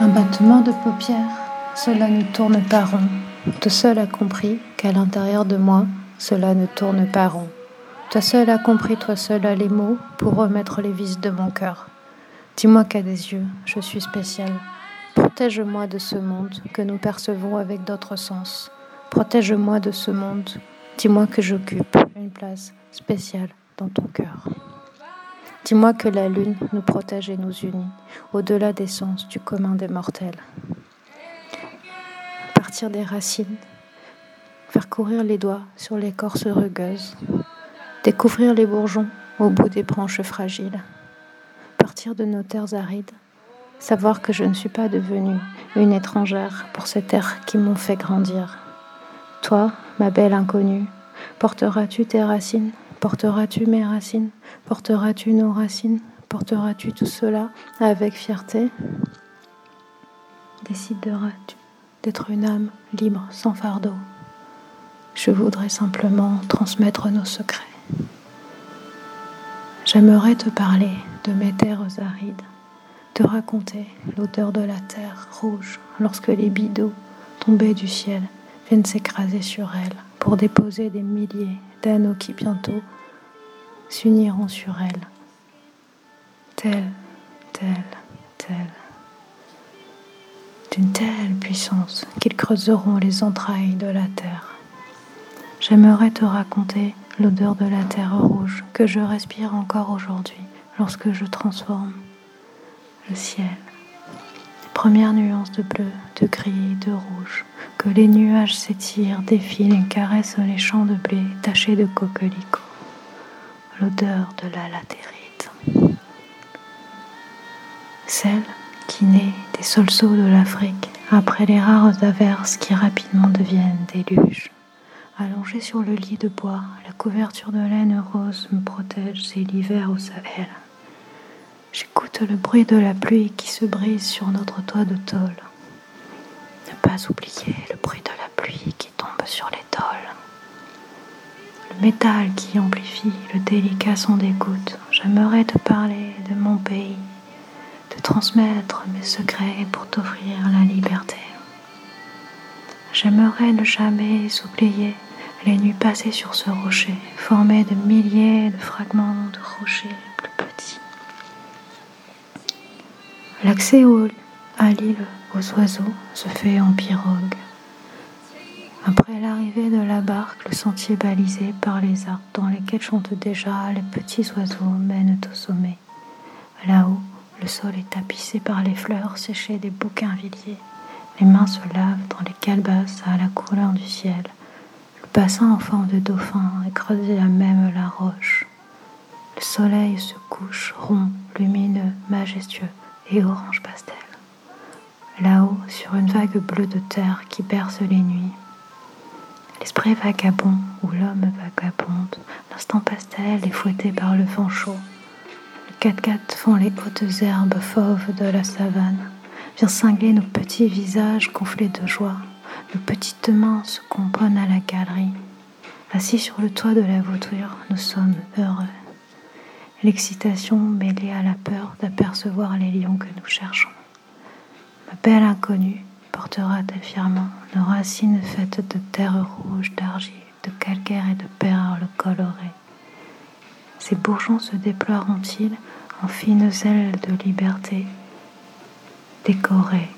Un battement de paupières, cela ne tourne pas rond. Toi seul as compris qu'à l'intérieur de moi, cela ne tourne pas rond. Toi seul as compris, toi seul as les mots pour remettre les vis de mon cœur. Dis-moi qu'à des yeux, je suis spécial. Protège-moi de ce monde que nous percevons avec d'autres sens. Protège-moi de ce monde. Dis-moi que j'occupe une place spéciale dans ton cœur. Dis-moi que la lune nous protège et nous unit, au-delà des sens du commun des mortels. Partir des racines, faire courir les doigts sur l'écorce rugueuse, découvrir les bourgeons au bout des branches fragiles partir de nos terres arides, savoir que je ne suis pas devenue une étrangère pour ces terres qui m'ont fait grandir. Toi, ma belle inconnue, porteras-tu tes racines? Porteras-tu mes racines? Porteras-tu nos racines? Porteras-tu tout cela avec fierté? Décideras-tu d'être une âme libre, sans fardeau? Je voudrais simplement transmettre nos secrets. J'aimerais te parler de mes terres arides, te raconter l'odeur de la terre rouge lorsque les bidots tombés du ciel viennent s'écraser sur elle pour déposer des milliers d'anneaux qui bientôt s'uniront sur elle. Telle, telle, telle. D'une telle puissance qu'ils creuseront les entrailles de la terre. J'aimerais te raconter l'odeur de la terre rouge que je respire encore aujourd'hui lorsque je transforme le ciel. Les premières nuances de bleu, de gris, de rouge, que les nuages s'étirent, défilent et caressent les champs de blé tachés de coquelicots. L'odeur de la latérite. Celle qui naît des solsaux de l'Afrique après les rares averses qui rapidement deviennent déluges. Allongée sur le lit de bois, la couverture de laine rose me protège, c'est l'hiver au Sahel. J'écoute le bruit de la pluie qui se brise sur notre toit de tôle. Ne pas oublier le bruit de la pluie qui tombe sur les tôles. Le métal qui amplifie le délicat son des. J'aimerais te parler de mon pays, te transmettre mes secrets pour t'offrir la liberté. J'aimerais ne jamais oublier les nuits passées sur ce rocher, formé de milliers de fragments de rochers plus petits. L'accès à l'île aux oiseaux se fait en pirogue. Après l'arrivée de la barque, le sentier balisé par les arbres dans lesquels chantent déjà les petits oiseaux mène au sommet. Là-haut, le sol est tapissé par les fleurs séchées des bouquinvilliers. Les mains se lavent dans les calebasses à la couleur du ciel. Le bassin en forme de dauphin est creusé à même la roche. Le soleil se couche rond, lumineux, majestueux et orange pastel. Là-haut, sur une vague bleue de terre qui berce les nuits. L'esprit vagabond ou l'homme vagabonde, l'instant pastel est fouetté par le vent chaud. Les quatre font les hautes herbes fauves de la savane vient cingler nos petits visages gonflés de joie. Nos petites mains se comprennent à la galerie. Assis sur le toit de la voiture, nous sommes heureux. L'excitation mêlée à la peur d'apercevoir les lions que nous cherchons. Ma belle inconnue portera fièrement nos racines faites de terre rouge, d'argile, de calcaire et de perles colorées. Ces bourgeons se déploieront-ils en fines ailes de liberté décoré